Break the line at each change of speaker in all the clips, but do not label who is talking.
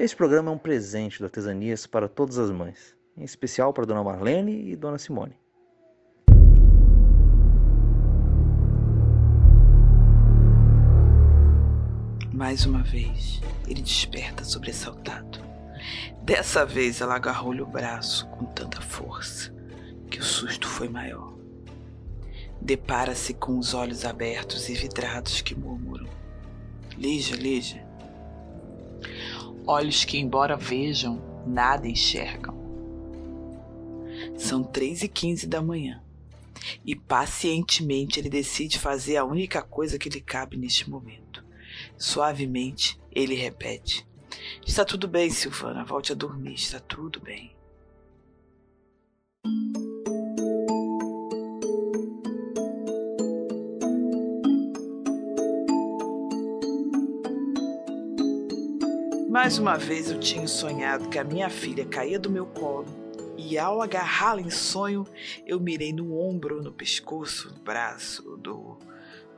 Este programa é um presente do Artesanias para todas as mães, em especial para Dona Marlene e Dona Simone.
Mais uma vez, ele desperta sobressaltado. Dessa vez ela agarrou-lhe o braço com tanta força que o susto foi maior. Depara-se com os olhos abertos e vidrados que murmuram: Lígia, Lígia. Olhos que, embora vejam, nada enxergam. São três e quinze da manhã e pacientemente ele decide fazer a única coisa que lhe cabe neste momento. Suavemente, ele repete: Está tudo bem, Silvana, volte a dormir, está tudo bem. Mais uma vez eu tinha sonhado que a minha filha caía do meu colo e ao agarrá-la em sonho, eu mirei no ombro, no pescoço, no braço do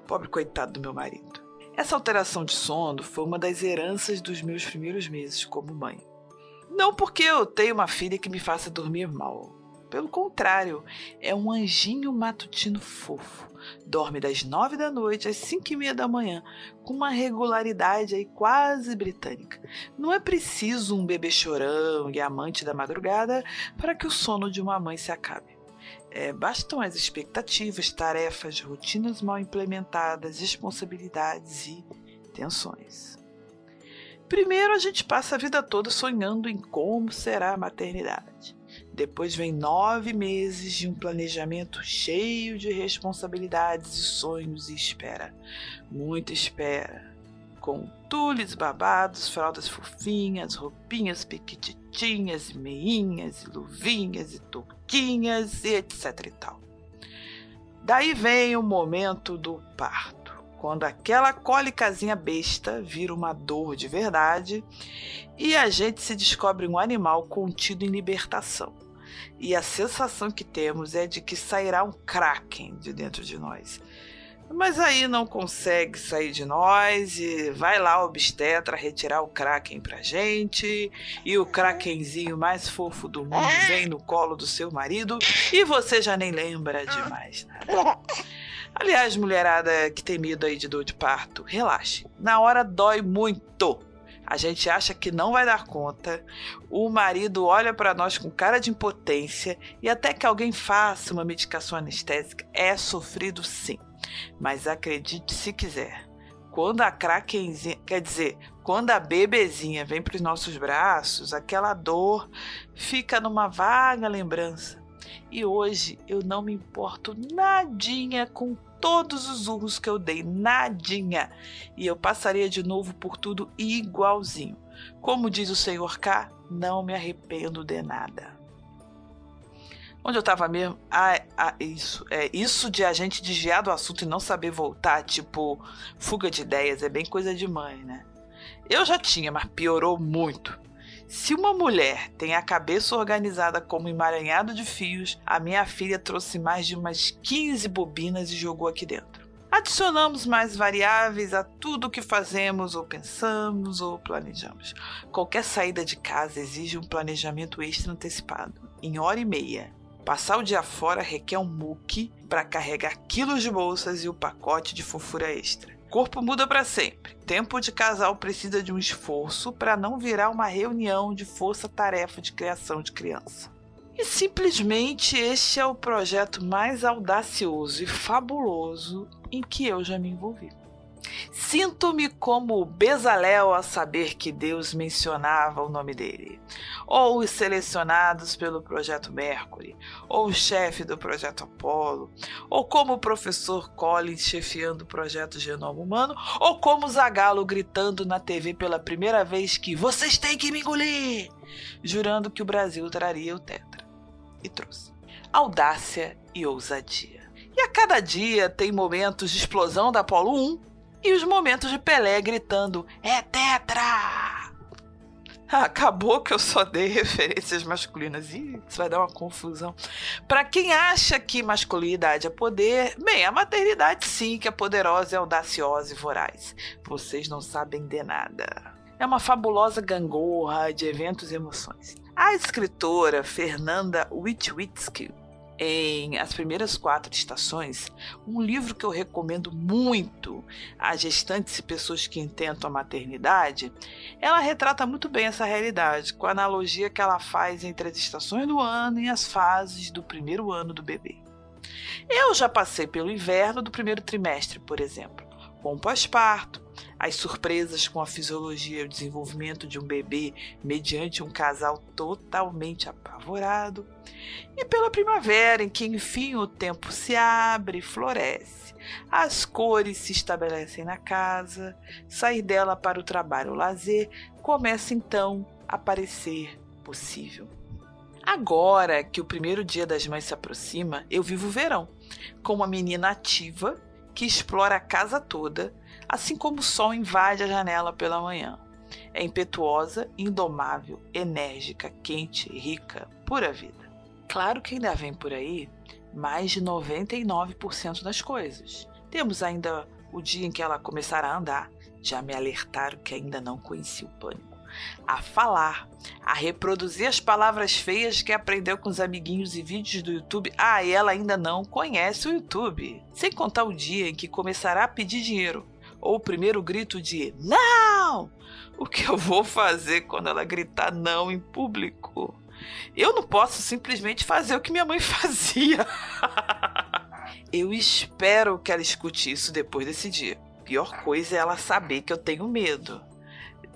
pobre coitado do meu marido. Essa alteração de sono foi uma das heranças dos meus primeiros meses como mãe. Não porque eu tenho uma filha que me faça dormir mal. Pelo contrário, é um anjinho matutino fofo. Dorme das nove da noite às cinco e meia da manhã, com uma regularidade aí quase britânica. Não é preciso um bebê chorão e amante da madrugada para que o sono de uma mãe se acabe. É, bastam as expectativas, tarefas, rotinas mal implementadas, responsabilidades e tensões. Primeiro, a gente passa a vida toda sonhando em como será a maternidade. Depois vem nove meses de um planejamento cheio de responsabilidades e sonhos e espera. Muita espera com tules babados, fraldas fofinhas, roupinhas pequititinhas, meinhas, luvinhas, e touquinhas, e etc e tal. Daí vem o momento do parto, quando aquela cólicazinha besta vira uma dor de verdade e a gente se descobre um animal contido em libertação. E a sensação que temos é de que sairá um kraken de dentro de nós mas aí não consegue sair de nós e vai lá o obstetra retirar o Kraken pra gente. E o Krakenzinho mais fofo do mundo vem no colo do seu marido e você já nem lembra de mais nada. Aliás, mulherada que tem medo aí de dor de parto, relaxe. Na hora dói muito. A gente acha que não vai dar conta. O marido olha para nós com cara de impotência e até que alguém faça uma medicação anestésica é sofrido sim. Mas acredite se quiser, quando a krakenzinha, quer dizer, quando a bebezinha vem para os nossos braços, aquela dor fica numa vaga lembrança. E hoje eu não me importo nadinha com todos os urros que eu dei, nadinha. E eu passaria de novo por tudo igualzinho. Como diz o senhor K, não me arrependo de nada. Onde eu tava mesmo? Ah, ah, isso. É, isso de a gente desviar do assunto e não saber voltar, tipo, fuga de ideias, é bem coisa de mãe, né? Eu já tinha, mas piorou muito. Se uma mulher tem a cabeça organizada como emaranhado de fios, a minha filha trouxe mais de umas 15 bobinas e jogou aqui dentro. Adicionamos mais variáveis a tudo que fazemos ou pensamos ou planejamos. Qualquer saída de casa exige um planejamento extra antecipado, em hora e meia, Passar o dia fora requer um muque para carregar quilos de bolsas e o pacote de fofura extra. Corpo muda para sempre. Tempo de casal precisa de um esforço para não virar uma reunião de força-tarefa de criação de criança. E simplesmente este é o projeto mais audacioso e fabuloso em que eu já me envolvi. Sinto-me como Bezalel a saber que Deus mencionava o nome dele, ou os selecionados pelo projeto Mercury, ou o chefe do projeto Apollo, ou como o professor Collins chefiando o projeto Genoma Humano, ou como Zagalo gritando na TV pela primeira vez que vocês têm que me engolir, jurando que o Brasil traria o Tetra. E trouxe. Audácia e ousadia. E a cada dia tem momentos de explosão da Apollo 1 e os momentos de Pelé gritando: É tetra! Acabou que eu só dei referências masculinas. Ih, isso vai dar uma confusão. Para quem acha que masculinidade é poder, bem, a maternidade sim que é poderosa, audaciosa e voraz. Vocês não sabem de nada. é uma fabulosa gangorra de eventos e emoções. A escritora Fernanda Witwitzki em As Primeiras Quatro Estações, um livro que eu recomendo muito a gestantes e pessoas que intentam a maternidade, ela retrata muito bem essa realidade, com a analogia que ela faz entre as estações do ano e as fases do primeiro ano do bebê. Eu já passei pelo inverno do primeiro trimestre, por exemplo, com o pós-parto, as surpresas com a fisiologia e o desenvolvimento de um bebê mediante um casal totalmente apavorado, e pela primavera, em que enfim o tempo se abre e floresce. As cores se estabelecem na casa, sair dela para o trabalho ou lazer começa então a parecer possível. Agora que o primeiro dia das mães se aproxima, eu vivo o verão, com uma menina ativa que explora a casa toda, assim como o sol invade a janela pela manhã. É impetuosa, indomável, enérgica, quente, rica, pura vida. Claro que ainda vem por aí mais de 99% das coisas. Temos ainda o dia em que ela começará a andar. Já me alertaram que ainda não conhecia o pânico. A falar, a reproduzir as palavras feias que aprendeu com os amiguinhos e vídeos do YouTube. Ah, e ela ainda não conhece o YouTube. Sem contar o dia em que começará a pedir dinheiro. Ou o primeiro grito de não! O que eu vou fazer quando ela gritar não em público? Eu não posso simplesmente fazer o que minha mãe fazia. eu espero que ela escute isso depois desse dia. Pior coisa é ela saber que eu tenho medo.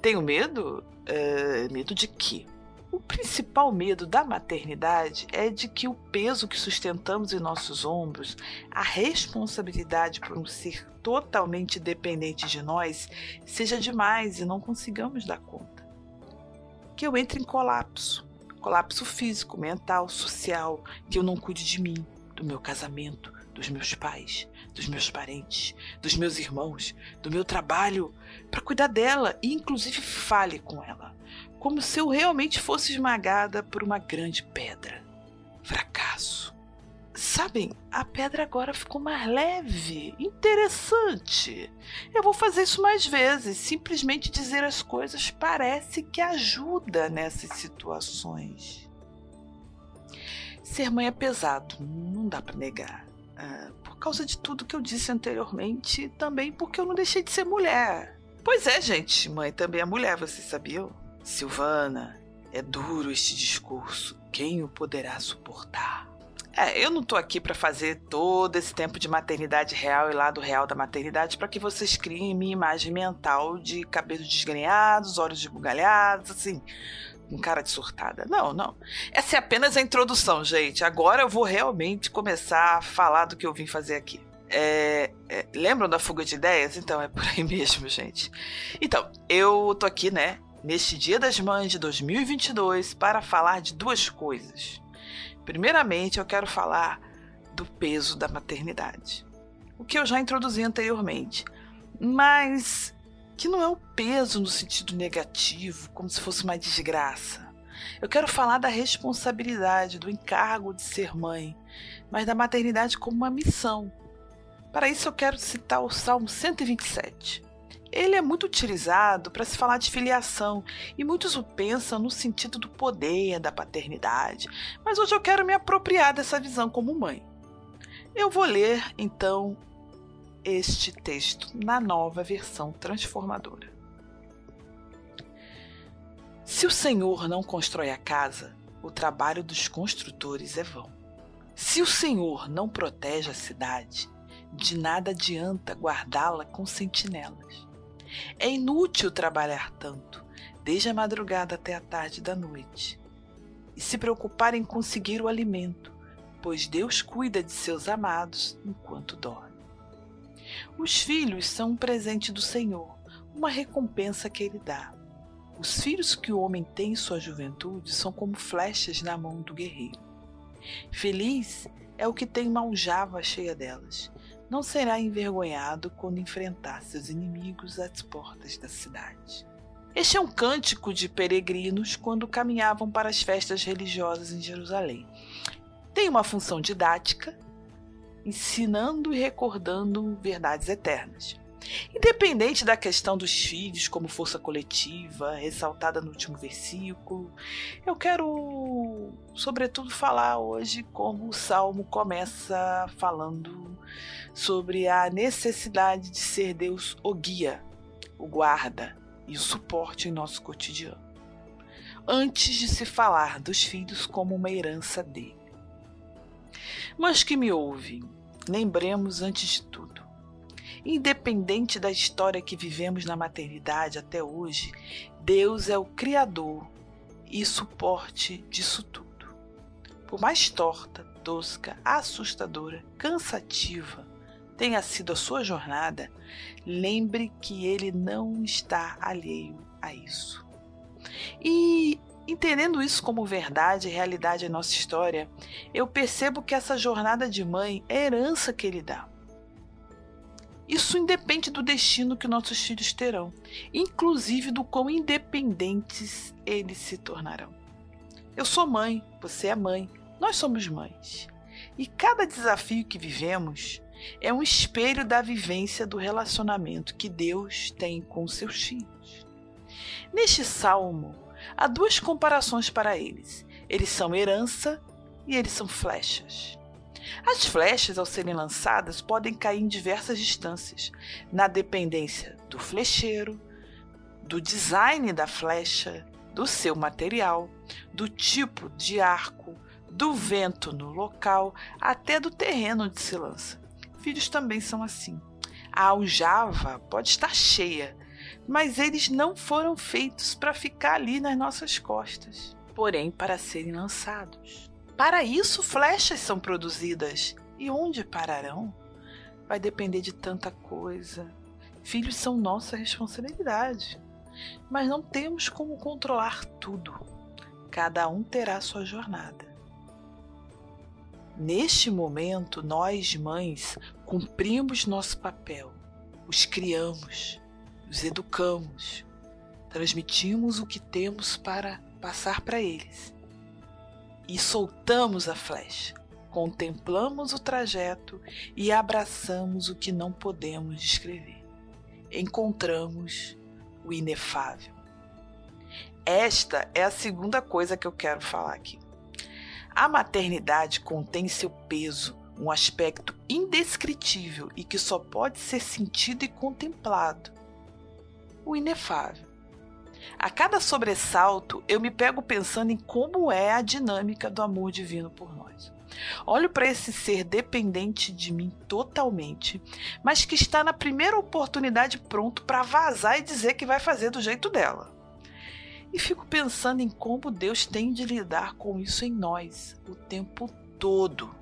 Tenho medo? É, medo de quê? O principal medo da maternidade é de que o peso que sustentamos em nossos ombros, a responsabilidade por um ser totalmente dependente de nós, seja demais e não consigamos dar conta. Que eu entre em colapso. Colapso físico, mental, social, que eu não cuide de mim, do meu casamento, dos meus pais, dos meus parentes, dos meus irmãos, do meu trabalho, para cuidar dela. E inclusive fale com ela, como se eu realmente fosse esmagada por uma grande pedra. Fracasso. Sabem, a pedra agora ficou mais leve, interessante. Eu vou fazer isso mais vezes. Simplesmente dizer as coisas parece que ajuda nessas situações. Ser mãe é pesado, não dá para negar. Ah, por causa de tudo que eu disse anteriormente, também porque eu não deixei de ser mulher. Pois é, gente, mãe também é mulher, vocês sabiam? Silvana, é duro este discurso. Quem o poderá suportar? É, eu não tô aqui para fazer todo esse tempo de maternidade real e lado real da maternidade para que vocês criem minha imagem mental de cabelos desgrenhados, olhos desbugalhados, assim, com cara de surtada. Não, não. Essa é apenas a introdução, gente. Agora eu vou realmente começar a falar do que eu vim fazer aqui. É, é, lembram da fuga de ideias? Então é por aí mesmo, gente. Então, eu tô aqui, né, neste Dia das Mães de 2022 para falar de duas coisas. Primeiramente, eu quero falar do peso da maternidade. O que eu já introduzi anteriormente, mas que não é o peso no sentido negativo, como se fosse uma desgraça. Eu quero falar da responsabilidade, do encargo de ser mãe, mas da maternidade como uma missão. Para isso, eu quero citar o Salmo 127 ele é muito utilizado para se falar de filiação e muitos o pensam no sentido do poder, da paternidade, mas hoje eu quero me apropriar dessa visão como mãe. Eu vou ler então este texto na nova versão transformadora. Se o Senhor não constrói a casa, o trabalho dos construtores é vão. Se o Senhor não protege a cidade, de nada adianta guardá-la com sentinelas. É inútil trabalhar tanto, desde a madrugada até a tarde da noite, e se preocupar em conseguir o alimento, pois Deus cuida de seus amados enquanto dorme. Os filhos são um presente do Senhor, uma recompensa que Ele dá. Os filhos que o homem tem em sua juventude são como flechas na mão do guerreiro. Feliz é o que tem uma aljava cheia delas, não será envergonhado quando enfrentar seus inimigos às portas da cidade. Este é um cântico de peregrinos quando caminhavam para as festas religiosas em Jerusalém. Tem uma função didática, ensinando e recordando verdades eternas. Independente da questão dos filhos como força coletiva, ressaltada no último versículo, eu quero, sobretudo, falar hoje como o salmo começa falando sobre a necessidade de ser Deus o guia, o guarda e o suporte em nosso cotidiano, antes de se falar dos filhos como uma herança dele. Mas que me ouve, lembremos antes de tudo Independente da história que vivemos na maternidade até hoje, Deus é o Criador e suporte disso tudo. Por mais torta, tosca, assustadora, cansativa tenha sido a sua jornada, lembre que Ele não está alheio a isso. E Entendendo isso como verdade e realidade em nossa história, eu percebo que essa jornada de mãe é herança que ele dá. Isso independe do destino que nossos filhos terão, inclusive do quão independentes eles se tornarão. Eu sou mãe, você é mãe, nós somos mães. E cada desafio que vivemos é um espelho da vivência do relacionamento que Deus tem com seus filhos. Neste salmo, há duas comparações para eles: eles são herança e eles são flechas. As flechas, ao serem lançadas, podem cair em diversas distâncias, na dependência do flecheiro, do design da flecha, do seu material, do tipo de arco, do vento no local, até do terreno onde se lança. Filhos também são assim. A aljava pode estar cheia, mas eles não foram feitos para ficar ali nas nossas costas, porém para serem lançados. Para isso, flechas são produzidas. E onde pararão? Vai depender de tanta coisa. Filhos são nossa responsabilidade. Mas não temos como controlar tudo. Cada um terá sua jornada. Neste momento, nós, mães, cumprimos nosso papel. Os criamos, os educamos, transmitimos o que temos para passar para eles e soltamos a flecha. Contemplamos o trajeto e abraçamos o que não podemos descrever. Encontramos o inefável. Esta é a segunda coisa que eu quero falar aqui. A maternidade contém seu peso, um aspecto indescritível e que só pode ser sentido e contemplado. O inefável. A cada sobressalto, eu me pego pensando em como é a dinâmica do amor divino por nós. Olho para esse ser dependente de mim totalmente, mas que está na primeira oportunidade pronto para vazar e dizer que vai fazer do jeito dela. E fico pensando em como Deus tem de lidar com isso em nós o tempo todo.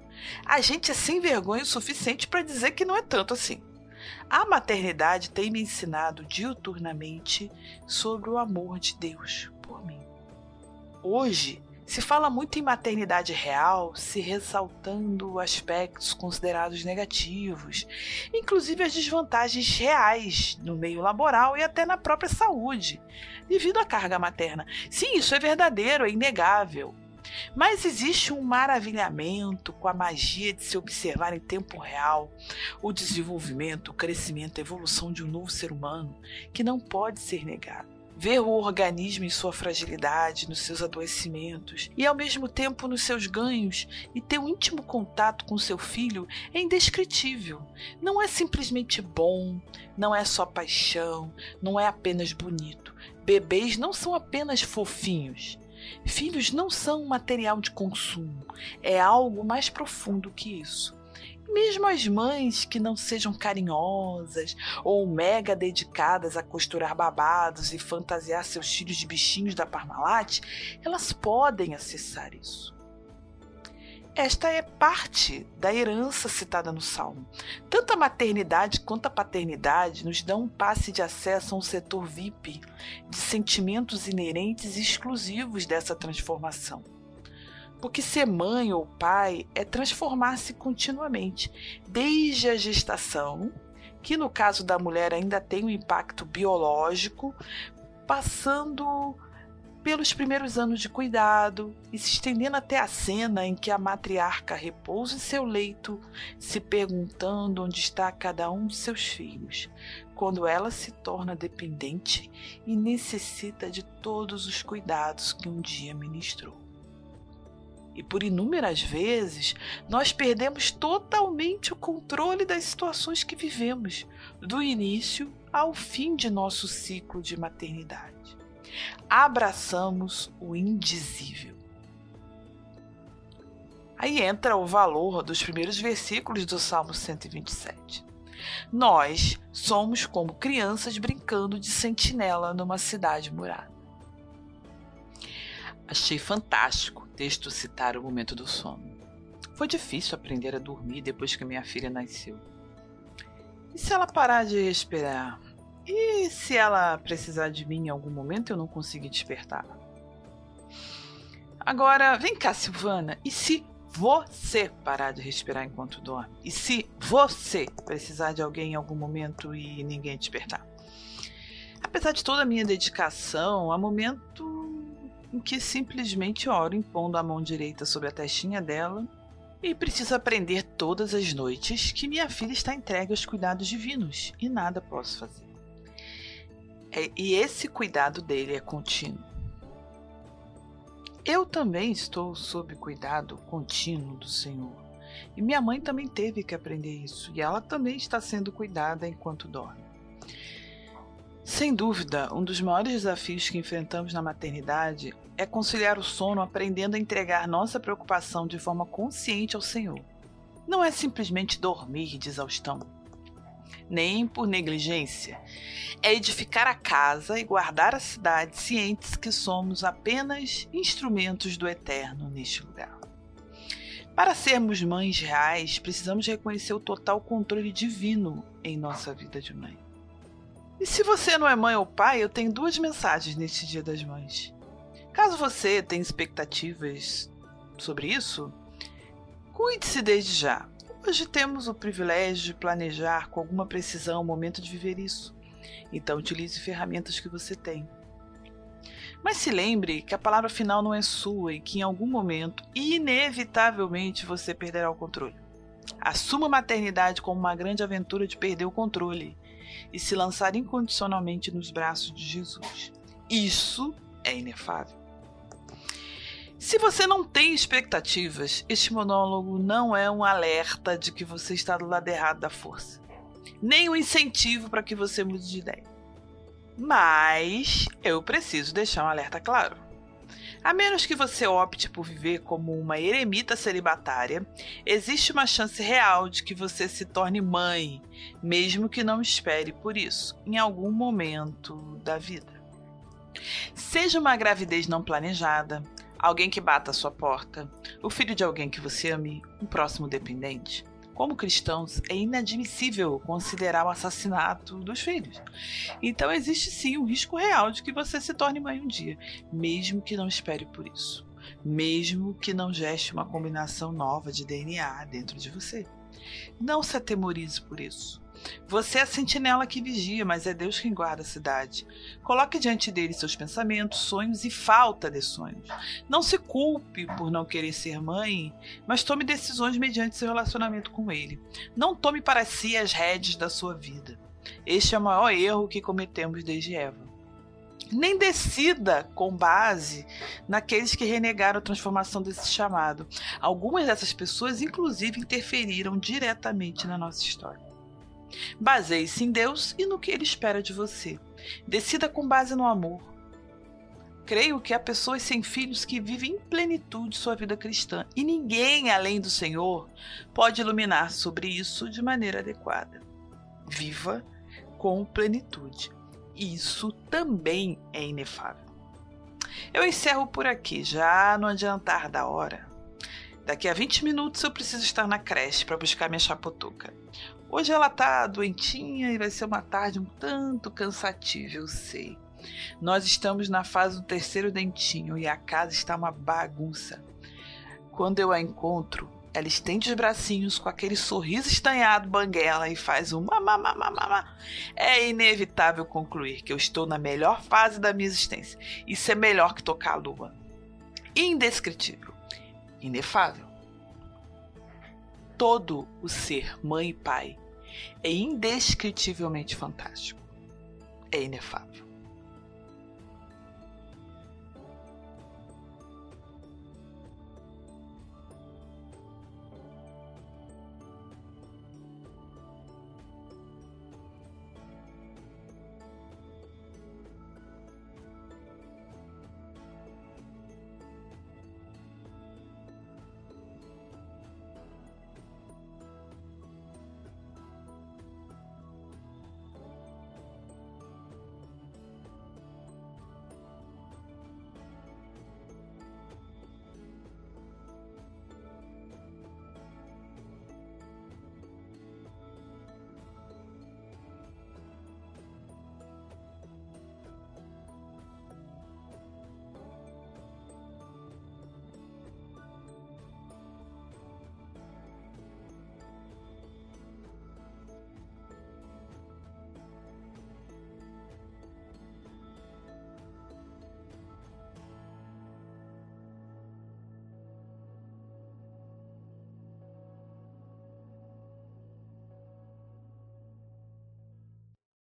A gente é sem vergonha o suficiente para dizer que não é tanto assim. A maternidade tem me ensinado diuturnamente sobre o amor de Deus por mim. Hoje, se fala muito em maternidade real, se ressaltando aspectos considerados negativos, inclusive as desvantagens reais no meio laboral e até na própria saúde, devido à carga materna. Sim, isso é verdadeiro, é inegável. Mas existe um maravilhamento com a magia de se observar em tempo real o desenvolvimento, o crescimento, a evolução de um novo ser humano que não pode ser negado ver o organismo em sua fragilidade, nos seus adoecimentos e ao mesmo tempo nos seus ganhos e ter um íntimo contato com seu filho é indescritível. Não é simplesmente bom, não é só paixão, não é apenas bonito. Bebês não são apenas fofinhos. Filhos não são material de consumo, é algo mais profundo que isso. Mesmo as mães que não sejam carinhosas ou mega dedicadas a costurar babados e fantasiar seus filhos de bichinhos da Parmalat, elas podem acessar isso. Esta é parte da herança citada no Salmo. Tanto a maternidade quanto a paternidade nos dão um passe de acesso a um setor VIP de sentimentos inerentes e exclusivos dessa transformação. Porque ser mãe ou pai é transformar-se continuamente, desde a gestação, que no caso da mulher ainda tem um impacto biológico, passando pelos primeiros anos de cuidado e se estendendo até a cena em que a matriarca repousa em seu leito, se perguntando onde está cada um de seus filhos, quando ela se torna dependente e necessita de todos os cuidados que um dia ministrou. E por inúmeras vezes nós perdemos totalmente o controle das situações que vivemos, do início ao fim de nosso ciclo de maternidade abraçamos o indizível. Aí entra o valor dos primeiros versículos do Salmo 127. Nós somos como crianças brincando de sentinela numa cidade murada. Achei fantástico o texto citar o momento do sono. Foi difícil aprender a dormir depois que minha filha nasceu. E se ela parar de respirar? E se ela precisar de mim em algum momento eu não conseguir despertar? Agora, vem cá, Silvana. E se você parar de respirar enquanto dorme? E se você precisar de alguém em algum momento e ninguém despertar? Apesar de toda a minha dedicação, há momento em que simplesmente oro impondo a mão direita sobre a testinha dela e preciso aprender todas as noites que minha filha está entregue aos cuidados divinos e nada posso fazer. É, e esse cuidado dele é contínuo. Eu também estou sob cuidado contínuo do Senhor. E minha mãe também teve que aprender isso, e ela também está sendo cuidada enquanto dorme. Sem dúvida, um dos maiores desafios que enfrentamos na maternidade é conciliar o sono aprendendo a entregar nossa preocupação de forma consciente ao Senhor. Não é simplesmente dormir de exaustão nem por negligência. É edificar a casa e guardar a cidade, cientes que somos apenas instrumentos do Eterno neste lugar. Para sermos mães reais, precisamos reconhecer o total controle divino em nossa vida de mãe. E se você não é mãe ou pai, eu tenho duas mensagens neste Dia das Mães. Caso você tenha expectativas sobre isso, cuide-se desde já. Hoje temos o privilégio de planejar com alguma precisão o momento de viver isso. Então utilize ferramentas que você tem. Mas se lembre que a palavra final não é sua e que em algum momento, inevitavelmente, você perderá o controle. Assuma a maternidade como uma grande aventura de perder o controle e se lançar incondicionalmente nos braços de Jesus. Isso é inefável. Se você não tem expectativas, este monólogo não é um alerta de que você está do lado errado da força, nem um incentivo para que você mude de ideia. Mas eu preciso deixar um alerta claro. A menos que você opte por viver como uma eremita celibatária, existe uma chance real de que você se torne mãe, mesmo que não espere por isso, em algum momento da vida. Seja uma gravidez não planejada, alguém que bata a sua porta, o filho de alguém que você ame, um próximo dependente. Como cristãos, é inadmissível considerar o assassinato dos filhos. Então existe sim um risco real de que você se torne mãe um dia, mesmo que não espere por isso. Mesmo que não geste uma combinação nova de DNA dentro de você. Não se atemorize por isso. Você é a sentinela que vigia, mas é Deus quem guarda a cidade. Coloque diante dele seus pensamentos, sonhos e falta de sonhos. Não se culpe por não querer ser mãe, mas tome decisões mediante seu relacionamento com ele. Não tome para si as rédeas da sua vida. Este é o maior erro que cometemos desde Eva nem decida com base naqueles que renegaram a transformação desse chamado. Algumas dessas pessoas, inclusive, interferiram diretamente na nossa história. Baseie-se em Deus e no que Ele espera de você. Decida com base no amor. Creio que há pessoas sem filhos que vivem em plenitude sua vida cristã e ninguém além do Senhor pode iluminar sobre isso de maneira adequada. Viva com plenitude. Isso também é inefável. Eu encerro por aqui, já no adiantar da hora. Daqui a 20 minutos eu preciso estar na creche para buscar minha chapotuca. Hoje ela tá doentinha e vai ser uma tarde um tanto cansativa, eu sei. Nós estamos na fase do terceiro dentinho e a casa está uma bagunça. Quando eu a encontro, ela estende os bracinhos com aquele sorriso estanhado banguela e faz um mamamamamama. É inevitável concluir que eu estou na melhor fase da minha existência. Isso é melhor que tocar a lua. Indescritível. Inefável. Todo o ser mãe e pai é indescritivelmente fantástico. É inefável.